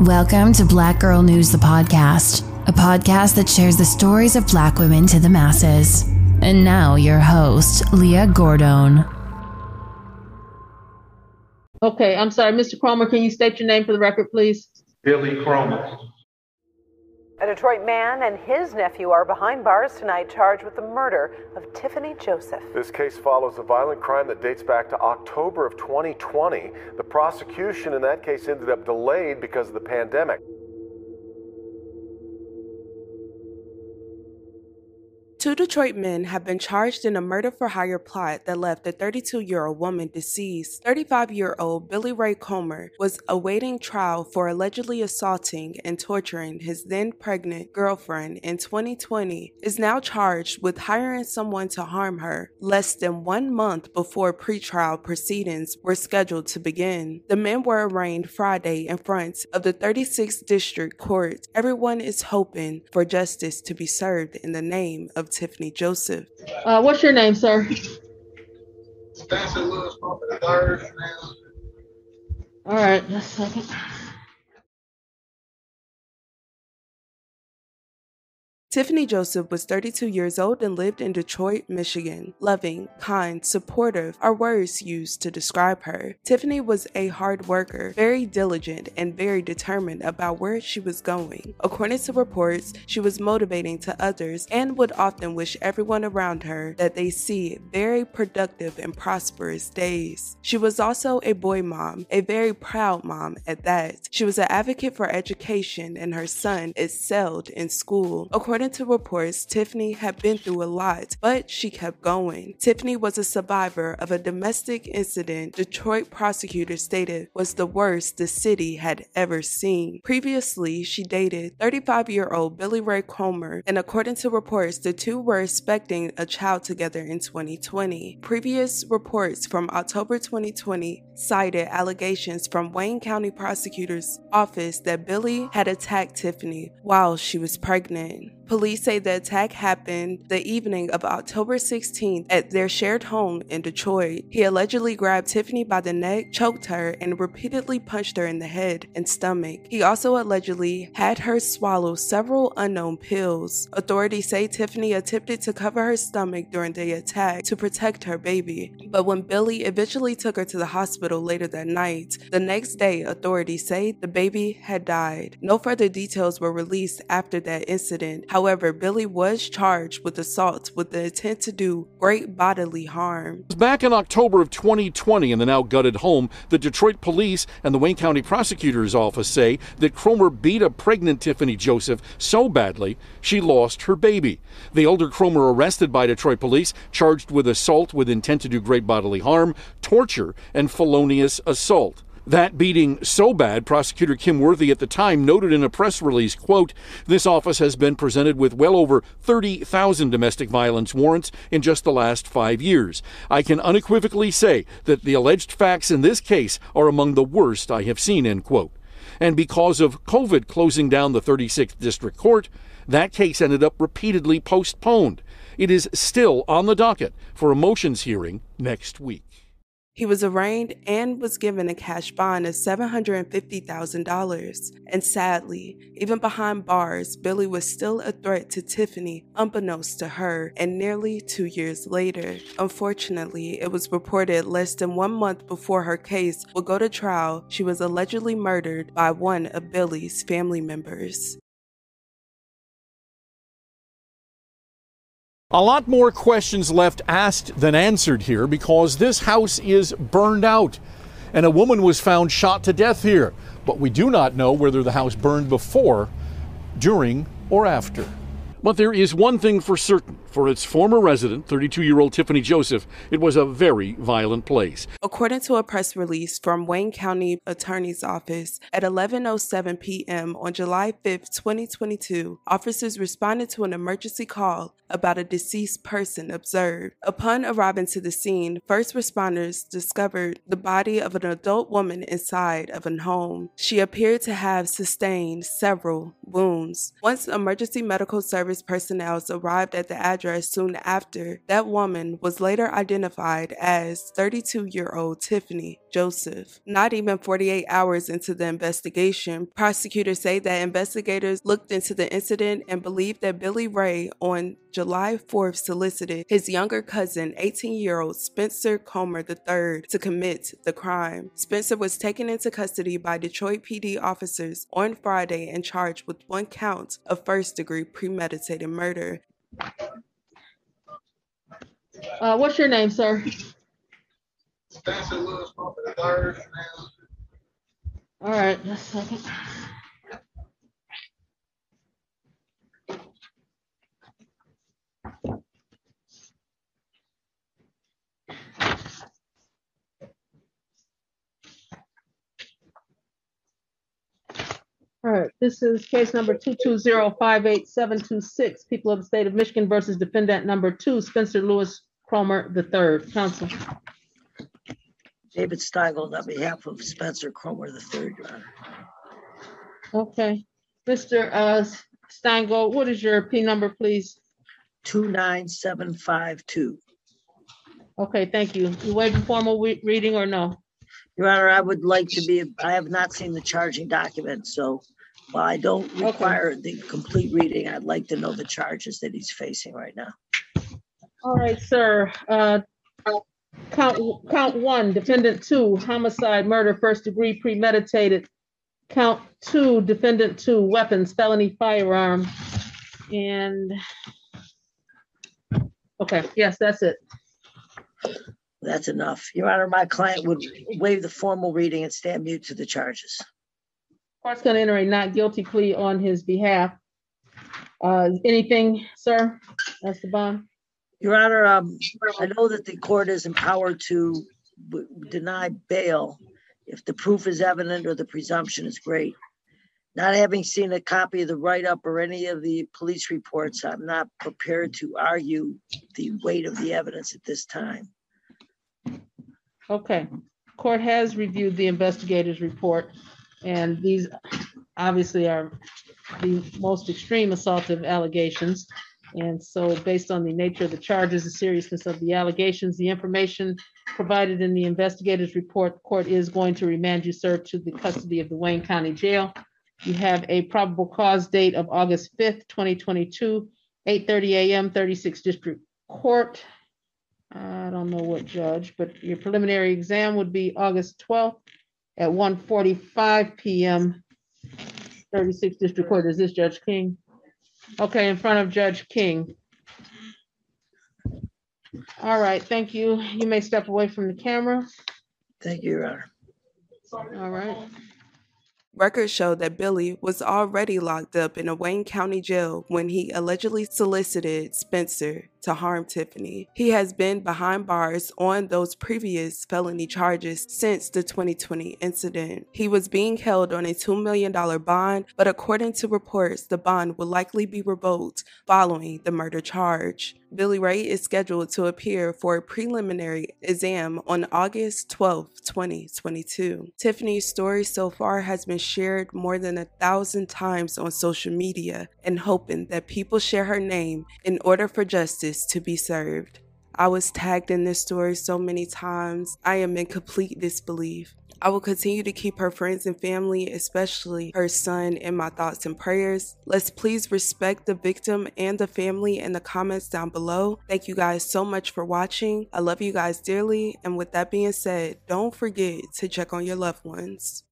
Welcome to Black Girl News, the podcast, a podcast that shares the stories of black women to the masses. And now, your host, Leah Gordon. Okay, I'm sorry, Mr. Cromer, can you state your name for the record, please? Billy Cromer. A Detroit man and his nephew are behind bars tonight charged with the murder of Tiffany Joseph. This case follows a violent crime that dates back to October of 2020. The prosecution in that case ended up delayed because of the pandemic. Two Detroit men have been charged in a murder for hire plot that left a 32 year old woman deceased. 35 year old Billy Ray Comer was awaiting trial for allegedly assaulting and torturing his then pregnant girlfriend in 2020, is now charged with hiring someone to harm her less than one month before pretrial proceedings were scheduled to begin. The men were arraigned Friday in front of the 36th District Court. Everyone is hoping for justice to be served in the name of Tiffany Joseph. Uh, what's your name, sir? Spencer Lewis. All right, just a second. Tiffany Joseph was 32 years old and lived in Detroit, Michigan. Loving, kind, supportive are words used to describe her. Tiffany was a hard worker, very diligent, and very determined about where she was going. According to reports, she was motivating to others and would often wish everyone around her that they see very productive and prosperous days. She was also a boy mom, a very proud mom at that. She was an advocate for education and her son excelled in school. According According to reports, Tiffany had been through a lot, but she kept going. Tiffany was a survivor of a domestic incident Detroit prosecutors stated was the worst the city had ever seen. Previously, she dated 35 year old Billy Ray Comer, and according to reports, the two were expecting a child together in 2020. Previous reports from October 2020 cited allegations from Wayne County Prosecutor's Office that Billy had attacked Tiffany while she was pregnant. Police say the attack happened the evening of October 16th at their shared home in Detroit. He allegedly grabbed Tiffany by the neck, choked her, and repeatedly punched her in the head and stomach. He also allegedly had her swallow several unknown pills. Authorities say Tiffany attempted to cover her stomach during the attack to protect her baby, but when Billy eventually took her to the hospital later that night, the next day authorities say the baby had died. No further details were released after that incident. However, Billy was charged with assault with the intent to do great bodily harm. Back in October of 2020 in the now gutted home, the Detroit police and the Wayne County prosecutor's office say that Cromer beat a pregnant Tiffany Joseph so badly she lost her baby. The older Cromer arrested by Detroit police, charged with assault with intent to do great bodily harm, torture, and felonious assault. That beating so bad, prosecutor Kim Worthy at the time noted in a press release, quote, "This office has been presented with well over 30,000 domestic violence warrants in just the last 5 years. I can unequivocally say that the alleged facts in this case are among the worst I have seen." End quote. And because of COVID closing down the 36th District Court, that case ended up repeatedly postponed. It is still on the docket for a motions hearing next week. He was arraigned and was given a cash bond of $750,000. And sadly, even behind bars, Billy was still a threat to Tiffany, unbeknownst to her, and nearly two years later. Unfortunately, it was reported less than one month before her case would go to trial, she was allegedly murdered by one of Billy's family members. A lot more questions left asked than answered here because this house is burned out and a woman was found shot to death here. But we do not know whether the house burned before, during, or after. But there is one thing for certain. For its former resident, 32 year old Tiffany Joseph, it was a very violent place. According to a press release from Wayne County Attorney's Office, at 11:07 p.m. on July 5, 2022, officers responded to an emergency call about a deceased person observed. Upon arriving to the scene, first responders discovered the body of an adult woman inside of a home. She appeared to have sustained several wounds. Once emergency medical service personnel arrived at the address address soon after, that woman was later identified as 32 year old Tiffany Joseph. Not even 48 hours into the investigation, prosecutors say that investigators looked into the incident and believed that Billy Ray on July 4th solicited his younger cousin, 18 year old Spencer Comer III, to commit the crime. Spencer was taken into custody by Detroit PD officers on Friday and charged with one count of first degree premeditated murder. Uh, what's your name, sir? Spencer Lewis the third. All right, just a second. All right, this is case number two two zero five eight seven two six, People of the State of Michigan versus defendant number two, Spencer Lewis Cromer the third. Counsel, David Steigel on behalf of Spencer Cromer III, Your Honor. okay. Mr. uh, what is your P number, please? 29752. Okay, thank you. You waiving formal re- reading or no? Your Honor, I would like to be, I have not seen the charging document, so while I don't Okay. require the complete reading, I'd like to know the charges that he's facing right now. All right, sir. Uh, count, count one, defendant two, homicide, murder, first degree premeditated. Count two, defendant two, weapons, felony firearm. And okay, yes, that's it. That's enough. Your Honor, my client would waive the formal reading and stand mute to the charges. Court's gonna enter a not guilty plea on his behalf. Uh, anything, sir? That's the bond. Your Honor, um, I know that the court is empowered to w- deny bail if the proof is evident or the presumption is great. Not having seen a copy of the write-up or any of the police reports, I'm not prepared to argue the weight of the evidence at this time. Okay, court has reviewed the investigator's report, and these obviously are the most extreme assaultive allegations. And so based on the nature of the charges, the seriousness of the allegations, the information provided in the investigator's report, the court is going to remand you, sir, to the custody of the Wayne County Jail. You have a probable cause date of August fifth, twenty twenty-two, eight thirty AM, thirty-sixth District Court. I don't know what judge, but your preliminary exam would be August twelfth at 1:45 PM. Thirty-sixth District Court, is this Judge King? Okay, in front of Judge King. All right, thank you. You may step away from the camera. Thank you, Your Honor. All right. Records show that Billy was already locked up in a Wayne County jail when he allegedly solicited Spencer to harm Tiffany. He has been behind bars on those previous felony charges since the 2020 incident. He was being held on a $2 million bond, but according to reports, the bond will likely be revoked following the murder charge. Billy Ray is scheduled to appear for a preliminary exam on August 12, 2022. Tiffany's story so far has been shared more than a thousand times on social media and hoping that people share her name in order for justice to be served. I was tagged in this story so many times, I am in complete disbelief. I will continue to keep her friends and family, especially her son, in my thoughts and prayers. Let's please respect the victim and the family in the comments down below. Thank you guys so much for watching. I love you guys dearly. And with that being said, don't forget to check on your loved ones.